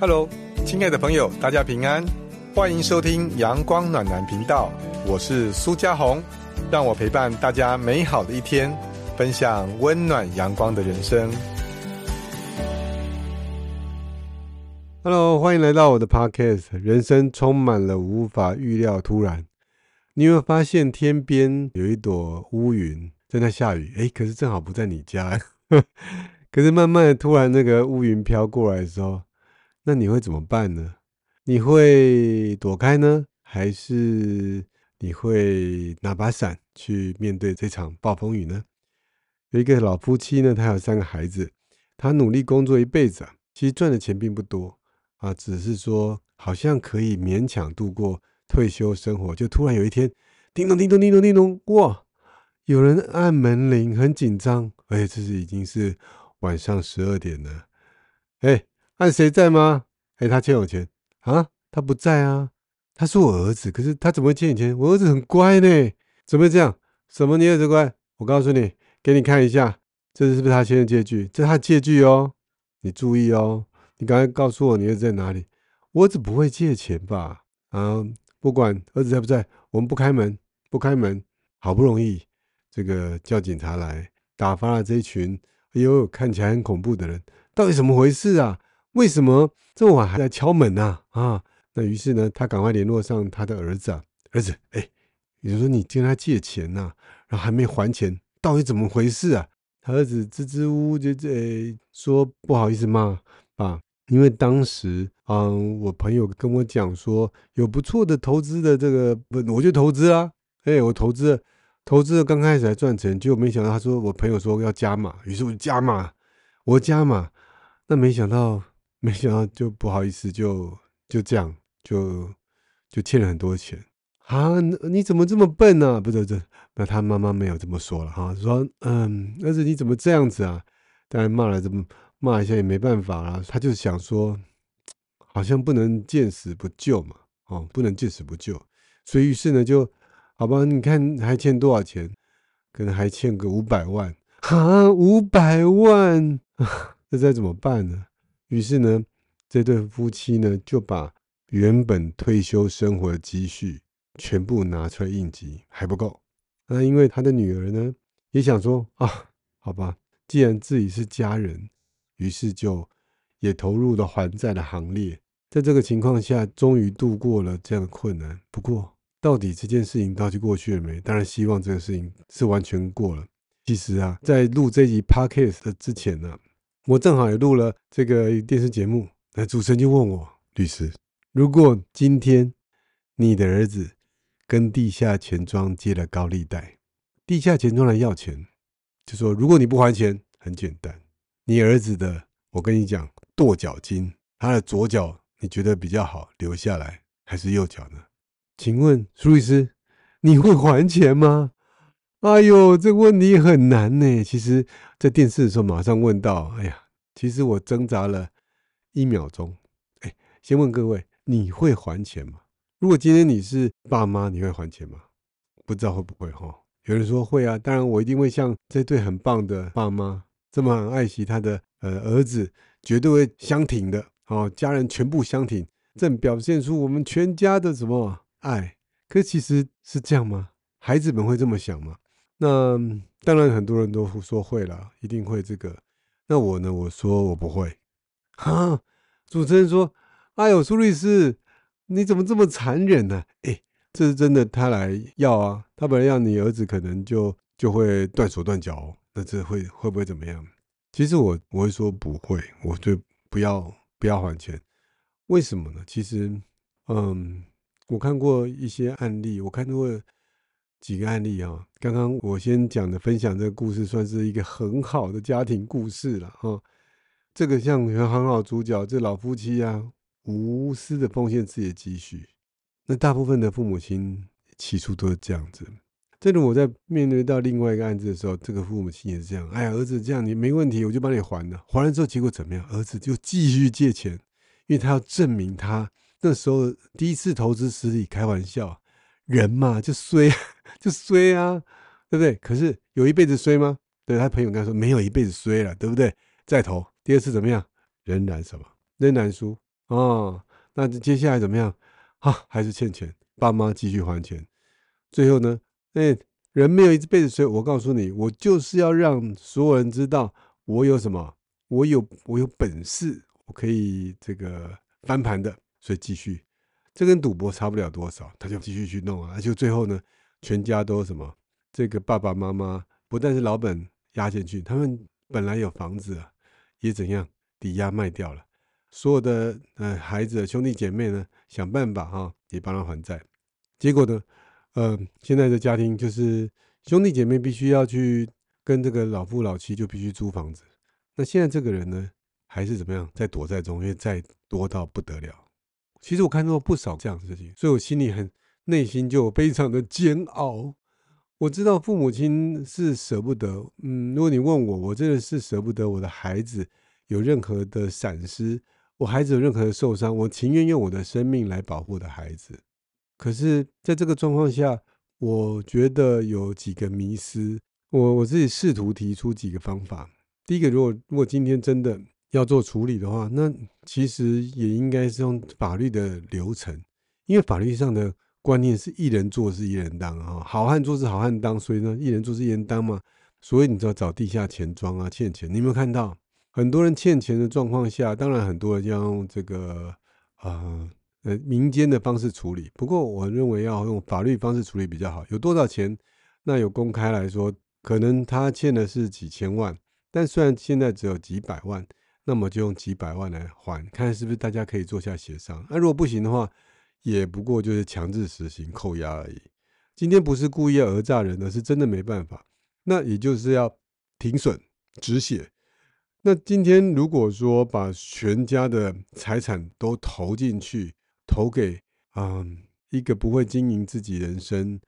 Hello，亲爱的朋友，大家平安，欢迎收听阳光暖男频道，我是苏家红，让我陪伴大家美好的一天，分享温暖阳光的人生。Hello，欢迎来到我的 Podcast。人生充满了无法预料突然，你有没有发现天边有一朵乌云正在下雨？诶，可是正好不在你家，可是慢慢的突然那个乌云飘过来的时候。那你会怎么办呢？你会躲开呢，还是你会拿把伞去面对这场暴风雨呢？有一个老夫妻呢，他有三个孩子，他努力工作一辈子，其实赚的钱并不多啊，只是说好像可以勉强度过退休生活。就突然有一天，叮咚叮咚叮咚叮咚，哇，有人按门铃，很紧张，而且这是已经是晚上十二点了，哎。看谁在吗？哎，他欠我钱啊？他不在啊？他是我儿子，可是他怎么会欠你钱？我儿子很乖呢，怎么会这样？什么你儿子乖？我告诉你，给你看一下，这是不是他签的借据？这是他借据哦，你注意哦。你赶快告诉我你儿子在哪里？我儿子不会借钱吧？啊，不管儿子在不在，我们不开门，不开门。好不容易这个叫警察来打发了这一群，哎呦，看起来很恐怖的人，到底怎么回事啊？为什么这么晚还在敲门呢？啊，那于是呢，他赶快联络上他的儿子啊，儿子，哎，也就是说你跟他借钱呐，然后还没还钱，到底怎么回事啊？他儿子支支吾吾就这说不好意思嘛，啊，因为当时嗯，我朋友跟我讲说有不错的投资的这个，我就投资啊，哎，我投资，投资刚开始还赚钱，结果没想到他说我朋友说要加码，于是我就加码，我加码，那没想到。没想到就不好意思，就就这样，就就欠了很多钱啊！你怎么这么笨呢？不是，这那他妈妈没有这么说了哈，说嗯，儿子你怎么这样子啊？当然骂了，这么骂一下也没办法啊。他就想说，好像不能见死不救嘛，哦，不能见死不救，所以于是呢，就好吧，你看还欠多少钱？可能还欠个五百万啊，五百万，这再怎么办呢？于是呢，这对夫妻呢就把原本退休生活的积蓄全部拿出来应急，还不够。那因为他的女儿呢也想说啊，好吧，既然自己是家人，于是就也投入了还债的行列。在这个情况下，终于度过了这样的困难。不过，到底这件事情到底过去了没？当然希望这个事情是完全过了。其实啊，在录这集 podcast 的之前呢。我正好也录了这个电视节目，那主持人就问我律师：如果今天你的儿子跟地下钱庄借了高利贷，地下钱庄来要钱，就说如果你不还钱，很简单，你儿子的，我跟你讲，跺脚筋，他的左脚你觉得比较好留下来，还是右脚呢？请问苏律师，你会还钱吗？哎呦，这问题很难呢。其实，在电视的时候马上问到，哎呀，其实我挣扎了一秒钟。哎，先问各位，你会还钱吗？如果今天你是爸妈，你会还钱吗？不知道会不会哈？有人说会啊，当然我一定会像这对很棒的爸妈这么爱惜他的呃儿子，绝对会相挺的。哦，家人全部相挺，正表现出我们全家的什么爱。可其实是这样吗？孩子们会这么想吗？那当然，很多人都说会了，一定会这个。那我呢？我说我不会。哈，主持人说：“哎呦，苏律师，你怎么这么残忍呢？”哎，这是真的，他来要啊，他本来要你儿子，可能就就会断手断脚。那这会会不会怎么样？其实我我会说不会，我就不要不要还钱。为什么呢？其实，嗯，我看过一些案例，我看过。几个案例啊，刚刚我先讲的分享这个故事，算是一个很好的家庭故事了哈。这个像很好主角，这老夫妻啊，无私的奉献自己的积蓄。那大部分的父母亲起初都是这样子。正如我在面对到另外一个案子的时候，这个父母亲也是这样。哎呀，儿子这样你没问题，我就帮你还了。还了之后结果怎么样？儿子就继续借钱，因为他要证明他那时候第一次投资失利。开玩笑。人嘛，就衰，就衰啊，对不对？可是有一辈子衰吗？对他朋友跟他说，没有一辈子衰了，对不对？再投第二次怎么样？仍然什么？仍然输哦，那接下来怎么样？啊，还是欠钱，爸妈继续还钱。最后呢，哎，人没有一辈子衰。我告诉你，我就是要让所有人知道我有什么，我有我有本事，我可以这个翻盘的。所以继续，这跟赌博差不了多少，他就继续去弄啊。就最后呢，全家都什么？这个爸爸妈妈不但是老本压进去，他们本来有房子啊，也怎样抵押卖掉了。所有的呃孩子兄弟姐妹呢，想办法哈，也帮他还债。结果呢，呃，现在的家庭就是兄弟姐妹必须要去跟这个老夫老妻就必须租房子。那现在这个人呢，还是怎么样，在躲债中，因为债多到不得了。其实我看到不少这样的事情，所以我心里很内心就非常的煎熬。我知道父母亲是舍不得，嗯，如果你问我，我真的是舍不得我的孩子有任何的闪失。我孩子有任何的受伤，我情愿用我的生命来保护的孩子。可是，在这个状况下，我觉得有几个迷失。我我自己试图提出几个方法。第一个，如果如果今天真的要做处理的话，那其实也应该是用法律的流程，因为法律上的观念是一人做事一人当啊，好汉做事好汉当，所以呢，一人做事一人当嘛。所以你知道找地下钱庄啊，欠钱，你有没有看到？很多人欠钱的状况下，当然很多人要用这个啊呃民间的方式处理。不过我认为要用法律方式处理比较好。有多少钱？那有公开来说，可能他欠的是几千万，但虽然现在只有几百万，那么就用几百万来还，看是不是大家可以坐下协商。那如果不行的话，也不过就是强制实行扣押而已。今天不是故意讹诈人，而是真的没办法。那也就是要停损止血。那今天如果说把全家的财产都投进去，投给啊一个不会经营自己人生、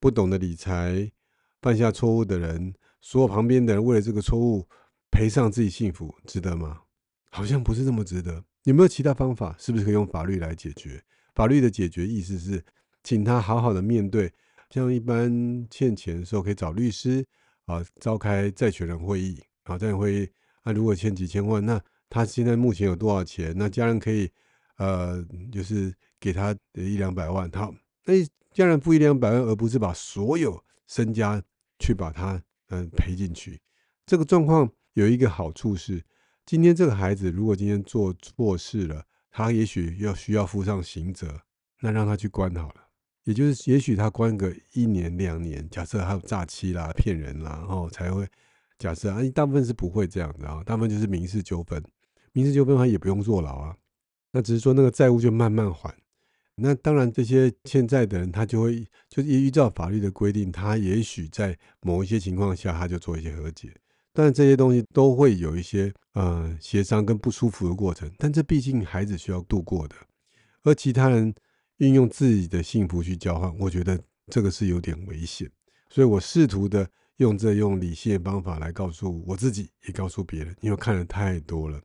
不懂得理财、犯下错误的人，所有旁边的人为了这个错误赔上自己幸福，值得吗？好像不是这么值得。有没有其他方法？是不是可以用法律来解决？法律的解决意思是，请他好好的面对，像一般欠钱的时候可以找律师啊，召开债权人会议啊，债权会议。那如果欠几千万，那他现在目前有多少钱？那家人可以，呃，就是给他一两百万。好，那家人付一两百万，而不是把所有身家去把他嗯赔进去。这个状况有一个好处是，今天这个孩子如果今天做错事了，他也许要需要负上刑责，那让他去关好了。也就是，也许他关个一年两年，假设还有诈欺啦、骗人啦，然后才会。假设啊，大部分是不会这样的啊，大部分就是民事纠纷，民事纠纷的话也不用坐牢啊，那只是说那个债务就慢慢还。那当然这些欠债的人他就会就是依照法律的规定，他也许在某一些情况下他就做一些和解，但这些东西都会有一些呃协商跟不舒服的过程，但这毕竟孩子需要度过的，而其他人运用自己的幸福去交换，我觉得这个是有点危险，所以我试图的。用这用理性的方法来告诉我自己，也告诉别人，因为看的太多了。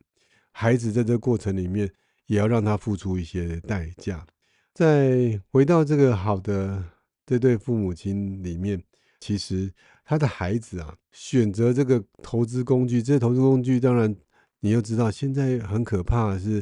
孩子在这过程里面，也要让他付出一些代价。再回到这个好的这对父母亲里面，其实他的孩子啊，选择这个投资工具，这投资工具，当然你又知道，现在很可怕的是，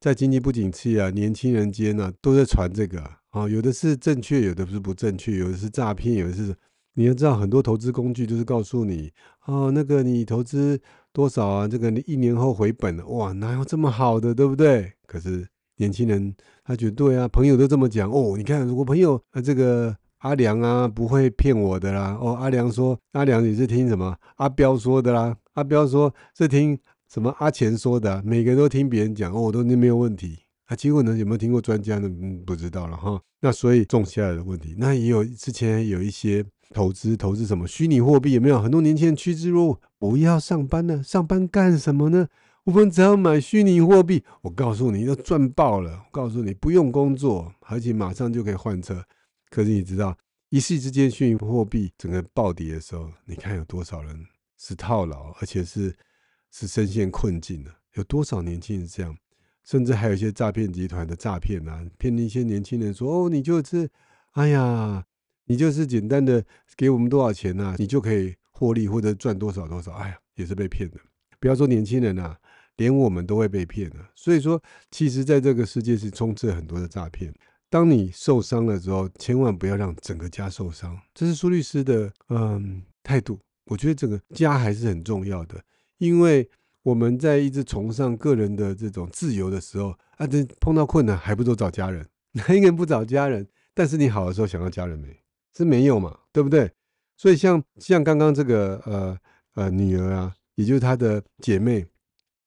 在经济不景气啊，年轻人间呢都在传这个啊，有的是正确，有的不是不正确，有的是诈骗，有的是。你要知道，很多投资工具就是告诉你，哦，那个你投资多少啊？这个你一年后回本，哇，哪有这么好的，对不对？可是年轻人他觉得对啊，朋友都这么讲哦。你看，我朋友啊，这个阿良啊，不会骗我的啦。哦，阿良说，阿良你是听什么？阿彪说的啦。阿彪说是听什么？阿钱说的。每个人都听别人讲，哦，都没有问题。啊，结果呢，有没有听过专家呢？嗯，不知道了哈。那所以种下来的问题，那也有之前有一些。投资投资什么虚拟货币有没有？很多年轻人趋之若鹜，不要上班呢，上班干什么呢？我们只要买虚拟货币，我告诉你，要赚爆了。我告诉你，不用工作，而且马上就可以换车。可是你知道，一夕之间虚拟货币整个暴跌的时候，你看有多少人是套牢，而且是是深陷困境的？有多少年轻人这样？甚至还有一些诈骗集团的诈骗啊，骗那些年轻人说：“哦，你就是，哎呀。”你就是简单的给我们多少钱呐，你就可以获利或者赚多少多少。哎呀，也是被骗的。不要说年轻人呐，连我们都会被骗啊。所以说，其实在这个世界是充斥很多的诈骗。当你受伤了之后，千万不要让整个家受伤。这是苏律师的嗯态度。我觉得整个家还是很重要的，因为我们在一直崇尚个人的这种自由的时候，啊，这碰到困难还不都找家人？哪 一个人不找家人？但是你好的时候想到家人没？是没有嘛？对不对？所以像像刚刚这个呃呃女儿啊，也就是她的姐妹，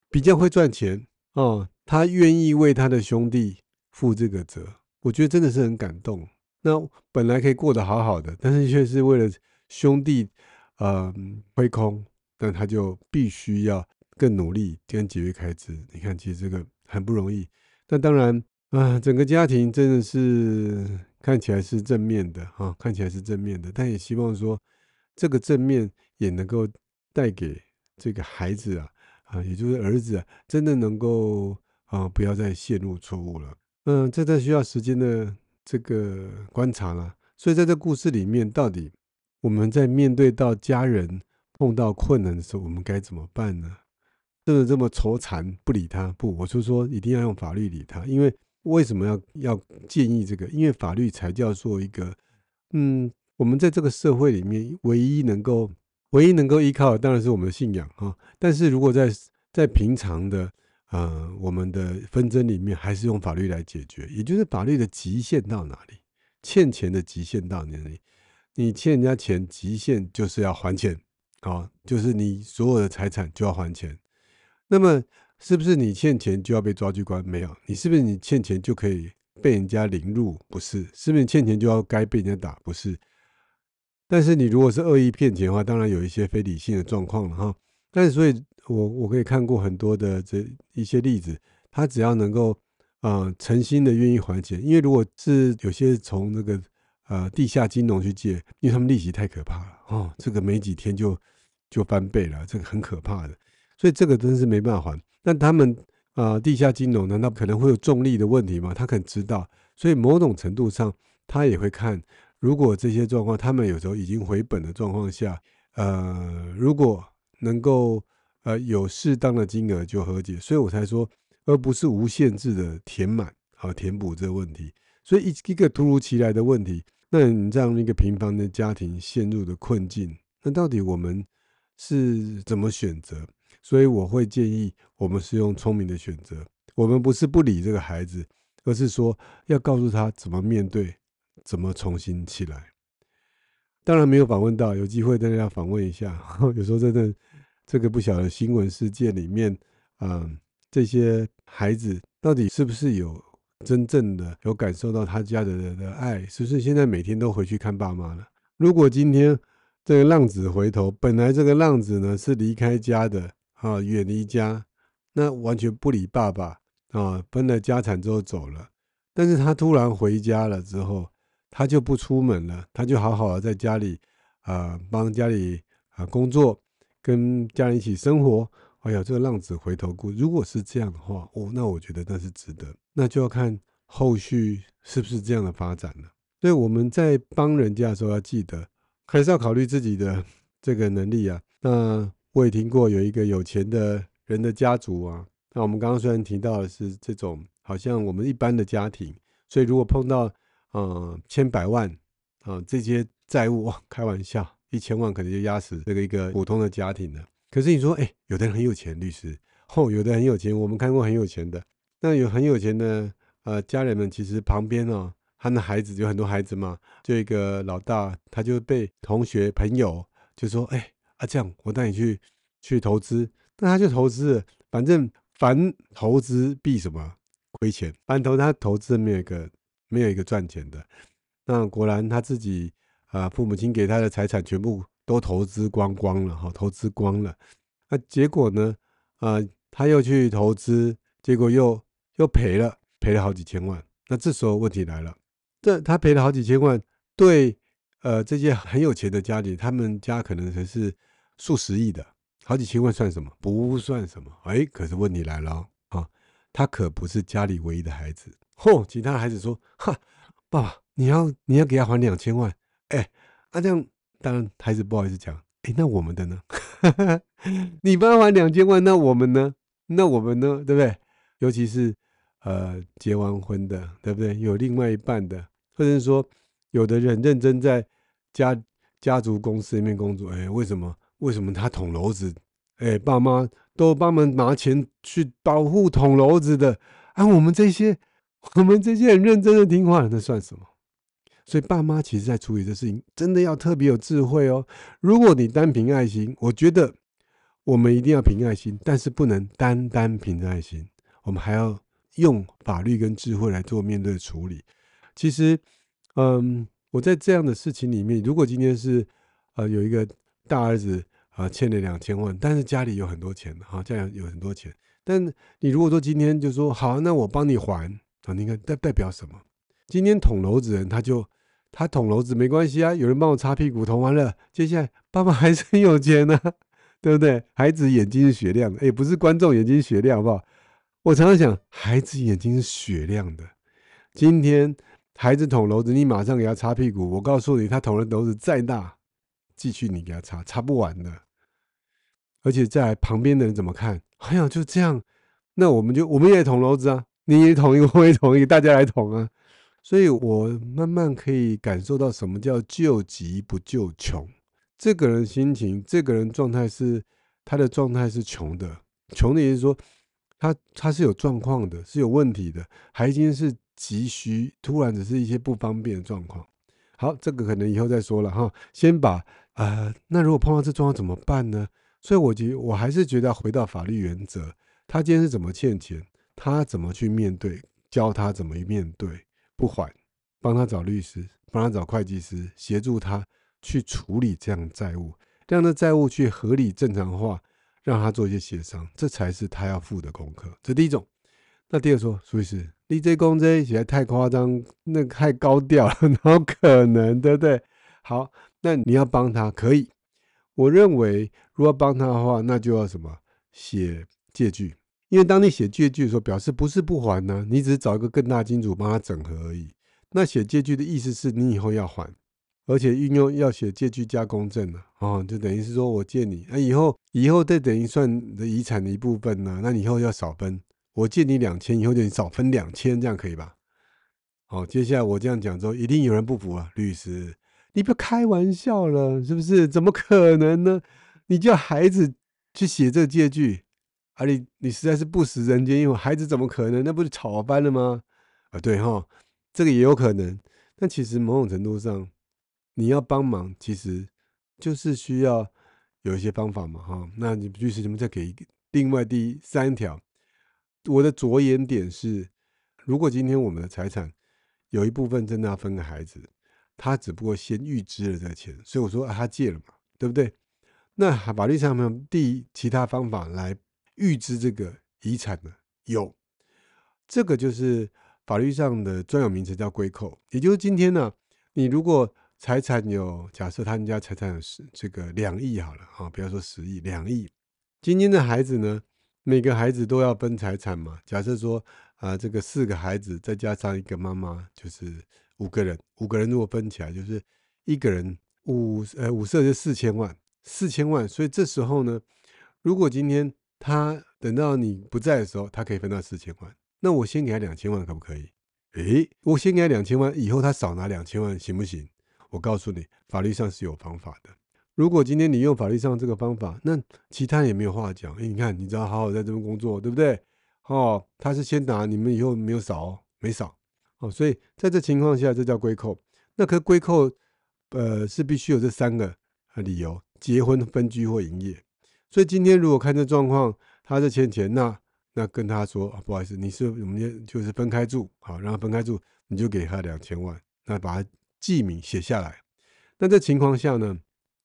比较会赚钱哦，她愿意为她的兄弟负这个责。我觉得真的是很感动。那本来可以过得好好的，但是却是为了兄弟，呃，亏空，但他就必须要更努力，跟节约开支。你看，其实这个很不容易。那当然啊，整个家庭真的是看起来是正面的哈，看起来是正面的，但也希望说这个正面也能够带给这个孩子啊啊，也就是儿子啊，真的能够啊，不要再陷入错误了。嗯，这在需要时间的这个观察了。所以在这故事里面，到底我们在面对到家人碰到困难的时候，我们该怎么办呢？真的这么愁缠不理他？不，我就说一定要用法律理他。因为为什么要要建议这个？因为法律才叫做一个，嗯，我们在这个社会里面唯一能够唯一能够依靠的，当然是我们的信仰啊。但是如果在在平常的呃，我们的纷争里面还是用法律来解决，也就是法律的极限到哪里，欠钱的极限到哪里？你欠人家钱，极限就是要还钱，啊，就是你所有的财产就要还钱。那么，是不是你欠钱就要被抓去关？没有，你是不是你欠钱就可以被人家凌辱？不是，是不是欠钱就要该被人家打？不是。但是你如果是恶意骗钱的话，当然有一些非理性的状况了哈。但是所以。我我可以看过很多的这一些例子，他只要能够啊诚心的愿意还钱，因为如果是有些从那个呃地下金融去借，因为他们利息太可怕了哦，这个没几天就就翻倍了，这个很可怕的，所以这个真是没办法还。但他们啊地下金融难道可能会有重力的问题吗？他可能知道，所以某种程度上他也会看，如果这些状况他们有时候已经回本的状况下，呃，如果能够。呃，有适当的金额就和解，所以我才说，而不是无限制的填满啊，填补这个问题。所以一一个突如其来的问题，那你这样一个平凡的家庭陷入的困境，那到底我们是怎么选择？所以我会建议我们是用聪明的选择，我们不是不理这个孩子，而是说要告诉他怎么面对，怎么重新起来。当然没有访问到，有机会大家要访问一下，有时候真的。这个不小的新闻事件里面，啊，这些孩子到底是不是有真正的有感受到他家的的爱？是不是现在每天都回去看爸妈了？如果今天这个浪子回头，本来这个浪子呢是离开家的啊，远离家，那完全不理爸爸啊，分了家产之后走了。但是他突然回家了之后，他就不出门了，他就好好的在家里啊，帮家里啊工作。跟家人一起生活，哎呀，这个浪子回头顾，如果是这样的话，哦，那我觉得那是值得，那就要看后续是不是这样的发展了。所以我们在帮人家的时候，要记得还是要考虑自己的这个能力啊。那我也听过有一个有钱的人的家族啊，那我们刚刚虽然提到的是这种好像我们一般的家庭，所以如果碰到嗯千百万啊这些债务，哇，开玩笑。一千万可能就压死这个一个普通的家庭了。可是你说，哎，有的人很有钱，律师，哦，有的很有钱，我们看过很有钱的。那有很有钱的呃家人们，其实旁边哦，他的孩子有很多孩子嘛，就一个老大，他就被同学朋友就说，哎啊这样，我带你去去投资，那他就投资，反正凡投资必什么亏钱，凡投他投资没有一个没有一个赚钱的。那果然他自己。啊，父母亲给他的财产全部都投资光光了，哈，投资光了。那结果呢？啊，他又去投资，结果又又赔了，赔了好几千万。那这时候问题来了，这他赔了好几千万，对，呃，这些很有钱的家里，他们家可能才是数十亿的，好几千万算什么？不算什么。哎，可是问题来了，啊，他可不是家里唯一的孩子。嚯，其他孩子说，哈，爸爸，你要你要给他还两千万。哎，啊这样，当然孩子不好意思讲。哎，那我们的呢？你帮他还两千万，那我们呢？那我们呢，对不对？尤其是呃结完婚的，对不对？有另外一半的，或者是说有的人认真在家家族公司里面工作，哎，为什么？为什么他捅娄子？哎，爸妈都帮忙拿钱去保护捅娄子的，啊，我们这些我们这些很认真的听话，那算什么？所以爸妈其实在处理这事情，真的要特别有智慧哦。如果你单凭爱心，我觉得我们一定要凭爱心，但是不能单单凭着爱心，我们还要用法律跟智慧来做面对处理。其实，嗯，我在这样的事情里面，如果今天是呃有一个大儿子啊欠了两千万，但是家里有很多钱哈，家里有很多钱，但你如果说今天就说好，那我帮你还啊，你看代代表什么？今天捅娄子人他就。他捅娄子没关系啊，有人帮我擦屁股，捅完了，接下来爸爸还是很有钱呢，对不对？孩子眼睛是雪亮的，哎，不是观众眼睛是雪亮，好不好？我常常想，孩子眼睛是雪亮的。今天孩子捅娄子，你马上给他擦屁股，我告诉你，他捅的娄子再大，继续你给他擦，擦不完的。而且在旁边的人怎么看？哎呀，就这样，那我们就我们也捅娄子啊，你也捅一个，我也捅一个，大家来捅啊。所以我慢慢可以感受到什么叫救急不救穷。这个人心情，这个人状态是他的状态是穷的，穷的意思说他他是有状况的，是有问题的，还已经是急需，突然只是一些不方便的状况。好，这个可能以后再说了哈。先把呃，那如果碰到这状况怎么办呢？所以我觉我还是觉得回到法律原则，他今天是怎么欠钱，他怎么去面对，教他怎么去面对。不还，帮他找律师，帮他找会计师，协助他去处理这样债务，让这债务去合理正常化，让他做一些协商，这才是他要付的功课。这第一种。那第二说，苏律师，你这公这写的太夸张，那太高调了，哪有可能，对不对？好，那你要帮他可以。我认为，如果帮他的话，那就要什么写借据。因为当你写借据的时候，表示不是不还呢，你只是找一个更大金主帮他整合而已。那写借据的意思是你以后要还，而且运用要写借据加公证了哦，就等于是说我借你，那以后以后再等于算的遗产的一部分呢，那你以后要少分，我借你两千，以后就少分两千，这样可以吧？好，接下来我这样讲之后，一定有人不服啊，律师，你不要开玩笑了，是不是？怎么可能呢？你叫孩子去写这借据？啊，你你实在是不食人间烟火，孩子怎么可能？那不是吵翻了吗？啊，对哈，这个也有可能。但其实某种程度上，你要帮忙，其实就是需要有一些方法嘛，哈。那你律师，你们再给一个另外第三条，我的着眼点是，如果今天我们的财产有一部分真的要分给孩子，他只不过先预支了这个钱，所以我说啊他借了嘛，对不对？那法律上面第其他方法来。预支这个遗产呢？有，这个就是法律上的专有名词，叫归扣。也就是今天呢，你如果财产有，假设他们家财产有十这个两亿好了啊，不要说十亿，两亿。今天的孩子呢，每个孩子都要分财产嘛。假设说啊，这个四个孩子再加上一个妈妈，就是五个人。五个人如果分起来，就是一个人五呃五色就四千万，四千万。所以这时候呢，如果今天他等到你不在的时候，他可以分到四千万。那我先给他两千万，可不可以？诶，我先给他两千万，以后他少拿两千万，行不行？我告诉你，法律上是有方法的。如果今天你用法律上这个方法，那其他也没有话讲。诶，你看，你只要好好在这边工作，对不对？哦，他是先拿，你们以后没有少，没少。哦，所以在这情况下，这叫归扣。那可归扣，呃，是必须有这三个理由：结婚、分居或营业。所以今天如果看这状况，他是欠钱，那那跟他说啊，不好意思，你是我们就是分开住，好，让他分开住，你就给他两千万，那把他记名写下来。那这情况下呢，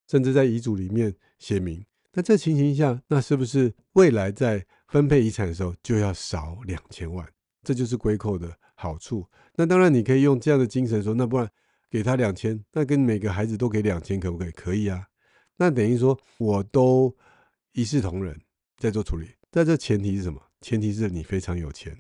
甚至在遗嘱里面写明，那这情形下，那是不是未来在分配遗产的时候就要少两千万？这就是归扣的好处。那当然你可以用这样的精神说，那不然给他两千，那跟每个孩子都给两千，可不可以？可以啊。那等于说我都。一视同仁在做处理，但这前提是什么？前提是你非常有钱，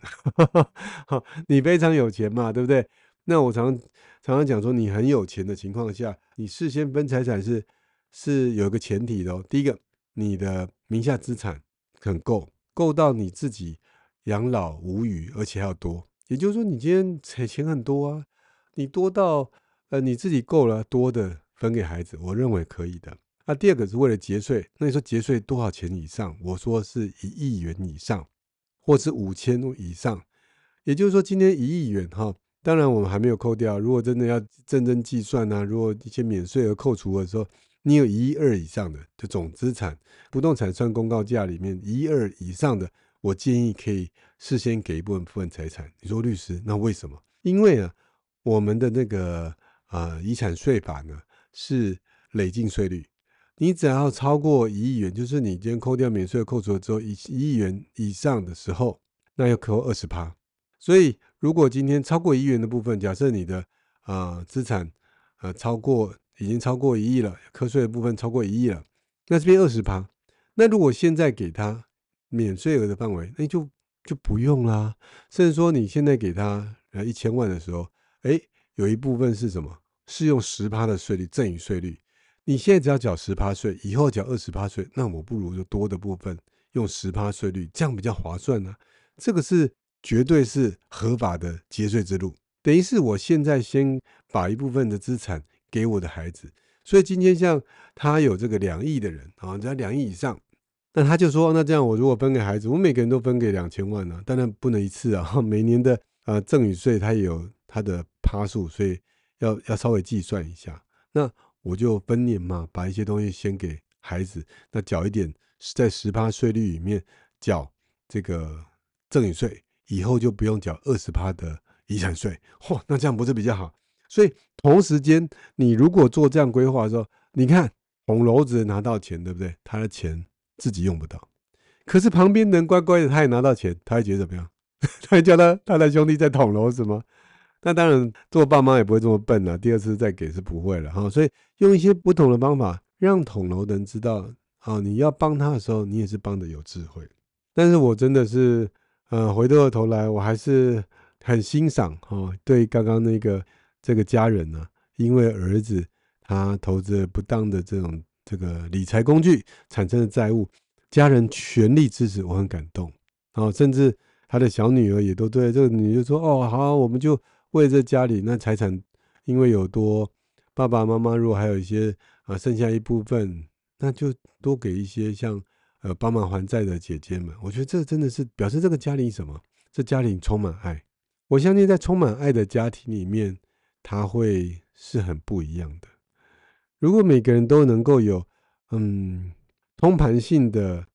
你非常有钱嘛，对不对？那我常常常讲说，你很有钱的情况下，你事先分财产是是有个前提的哦。第一个，你的名下资产很够，够到你自己养老无余，而且还要多。也就是说，你今天钱钱很多啊，你多到呃你自己够了，多的分给孩子，我认为可以的。那第二个是为了节税，那你说节税多少钱以上？我说是一亿元以上，或是五千以上。也就是说，今天一亿元哈，当然我们还没有扣掉。如果真的要真正计算呢，如果一些免税额扣除的时候，你有一亿二以上的就总资产，不动产算公告价里面一亿二以上的，我建议可以事先给一部分部分财产。你说律师，那为什么？因为啊，我们的那个啊遗产税法呢是累进税率。你只要超过一亿元，就是你今天扣掉免税扣除之后一一亿元以上的时候，那要扣二十趴。所以如果今天超过一亿元的部分，假设你的啊资产呃超过已经超过一亿了，课税的部分超过一亿了，那这边二十趴。那如果现在给他免税额的范围，那就就不用啦。甚至说你现在给他呃一千万的时候，哎，有一部分是什么？适用十趴的税率，赠与税率。你现在只要缴十趴税，以后缴二十趴税，那我不如就多的部分用十趴税率，这样比较划算呢。这个是绝对是合法的节税之路。等于是我现在先把一部分的资产给我的孩子，所以今天像他有这个两亿的人啊，只要两亿以上，那他就说，那这样我如果分给孩子，我每个人都分给两千万呢，当然不能一次啊，每年的呃赠与税它也有它的趴数，所以要要稍微计算一下。那我就分年嘛，把一些东西先给孩子，那缴一点在十趴税率里面缴这个赠与税，以后就不用缴二十趴的遗产税。嚯，那这样不是比较好？所以同时间，你如果做这样规划的时候，你看红楼子拿到钱，对不对？他的钱自己用不到，可是旁边人乖乖的，他也拿到钱，他会觉得怎么样？他会叫他他的兄弟在捅娄子吗？那当然，做爸妈也不会这么笨了。第二次再给是不会了哈。所以用一些不同的方法，让捅楼的人知道，啊，你要帮他的时候，你也是帮的有智慧。但是我真的是，呃，回过头来，我还是很欣赏哈，对刚刚那个这个家人呢，因为儿子他投资不当的这种这个理财工具产生的债务，家人全力支持，我很感动。哦，甚至他的小女儿也都对这个女就说，哦，好，我们就。为这家里那财产，因为有多，爸爸妈妈如果还有一些啊，剩下一部分，那就多给一些像呃帮忙还债的姐姐们。我觉得这真的是表示这个家庭什么？这家庭充满爱。我相信在充满爱的家庭里面，他会是很不一样的。如果每个人都能够有嗯通盘性的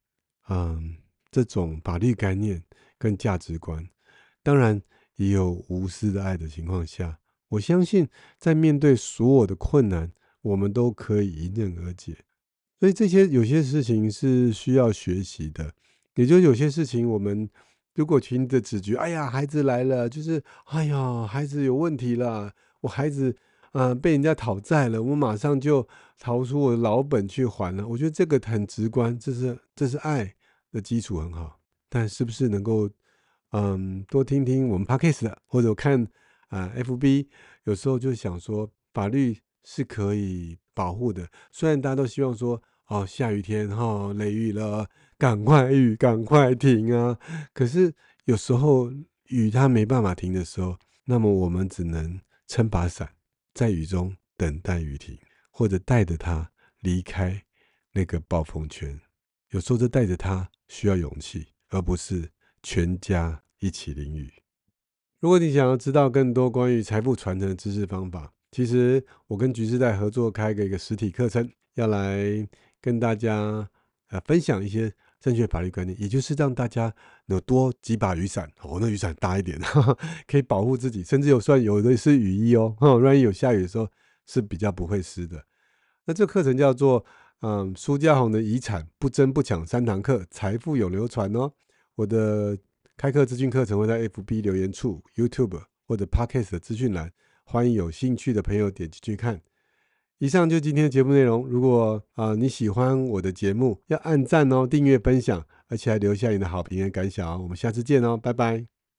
嗯这种法律概念跟价值观，当然。也有无私的爱的情况下，我相信在面对所有的困难，我们都可以迎刃而解。所以这些有些事情是需要学习的，也就有些事情我们如果凭着直觉，哎呀，孩子来了，就是哎呀，孩子有问题了，我孩子啊被人家讨债了，我马上就逃出我的老本去还了。我觉得这个很直观，这是这是爱的基础很好，但是不是能够？嗯，多听听我们 podcast 的，或者看啊 FB，有时候就想说，法律是可以保护的。虽然大家都希望说，哦，下雨天哈，雷雨了，赶快雨赶快停啊。可是有时候雨它没办法停的时候，那么我们只能撑把伞，在雨中等待雨停，或者带着它离开那个暴风圈。有时候这带着它需要勇气，而不是。全家一起淋雨。如果你想要知道更多关于财富传承的知识方法，其实我跟橘子代合作开个一个实体课程，要来跟大家呃分享一些正确法律观念，也就是让大家有多几把雨伞，哦，那雨伞大一点，可以保护自己，甚至有算有的是雨衣 哦，万一有下雨的时候是比较不会湿的。那这课程叫做嗯苏家红的遗产不争不抢三堂课，财富有流传哦。我的开课资讯课程会在 FB 留言处、YouTube 或者 Podcast 的资讯栏，欢迎有兴趣的朋友点进去看。以上就今天的节目内容。如果啊你喜欢我的节目，要按赞哦、订阅、分享，而且还留下你的好评和感想哦。我们下次见哦，拜拜。